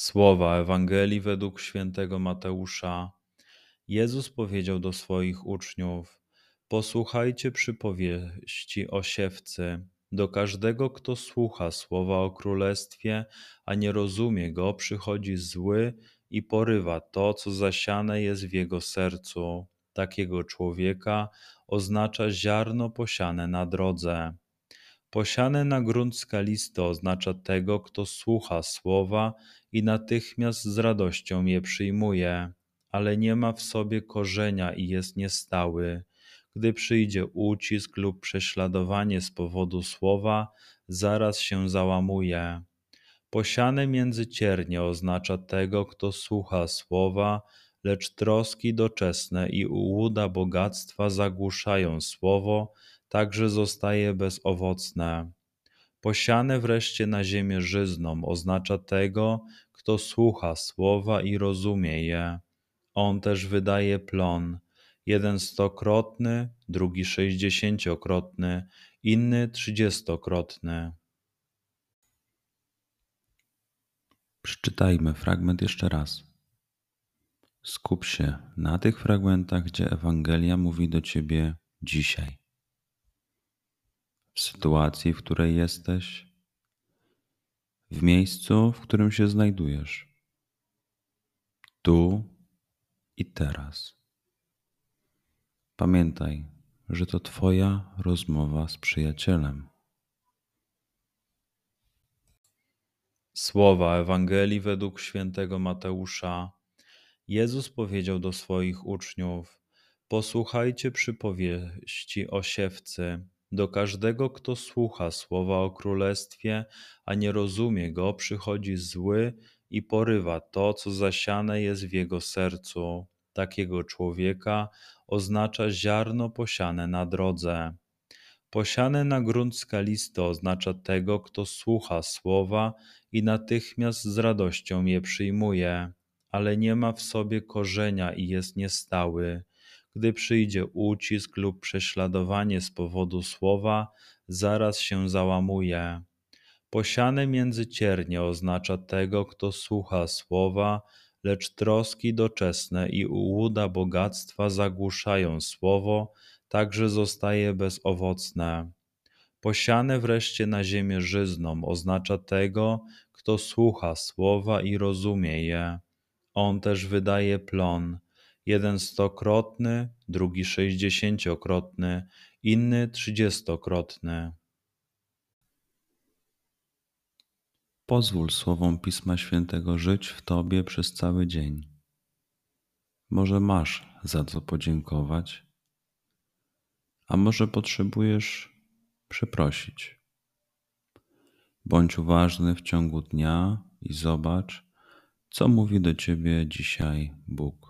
Słowa Ewangelii według świętego Mateusza. Jezus powiedział do swoich uczniów: Posłuchajcie przypowieści o siewcy. Do każdego, kto słucha słowa o królestwie, a nie rozumie go, przychodzi zły i porywa to, co zasiane jest w jego sercu. Takiego człowieka oznacza ziarno posiane na drodze. Posiane na grunt skalisty oznacza tego, kto słucha słowa i natychmiast z radością je przyjmuje, ale nie ma w sobie korzenia i jest niestały gdy przyjdzie ucisk lub prześladowanie z powodu słowa, zaraz się załamuje. Posiane między ciernie oznacza tego, kto słucha słowa, lecz troski doczesne i ułuda bogactwa zagłuszają słowo, także zostaje bezowocne. Posiane wreszcie na ziemię żyzną oznacza tego, kto słucha słowa i rozumie je. On też wydaje plon jeden stokrotny, drugi sześćdziesięciokrotny, inny trzydziestokrotny. Przeczytajmy fragment jeszcze raz. Skup się na tych fragmentach, gdzie Ewangelia mówi do ciebie dzisiaj. W sytuacji, w której jesteś, w miejscu, w którym się znajdujesz, tu i teraz. Pamiętaj, że to Twoja rozmowa z przyjacielem. Słowa Ewangelii według świętego Mateusza. Jezus powiedział do swoich uczniów: Posłuchajcie przypowieści o siewcy. Do każdego, kto słucha słowa o królestwie, a nie rozumie go, przychodzi zły i porywa to, co zasiane jest w jego sercu takiego człowieka oznacza ziarno posiane na drodze. Posiane na grunt skalisty oznacza tego, kto słucha słowa i natychmiast z radością je przyjmuje, ale nie ma w sobie korzenia i jest niestały. Gdy przyjdzie ucisk lub prześladowanie z powodu słowa, zaraz się załamuje. Posiane między ciernie oznacza tego, kto słucha słowa, lecz troski doczesne i ułuda bogactwa zagłuszają słowo, także zostaje bezowocne. Posiane wreszcie na ziemię żyzną oznacza tego, kto słucha słowa i rozumie je. On też wydaje plon, jeden stokrotny, drugi sześćdziesięciokrotny, inny trzydziestokrotny. Pozwól słowom Pisma Świętego żyć w Tobie przez cały dzień. Może masz za co podziękować, a może potrzebujesz przeprosić. Bądź uważny w ciągu dnia i zobacz, co mówi do Ciebie dzisiaj Bóg.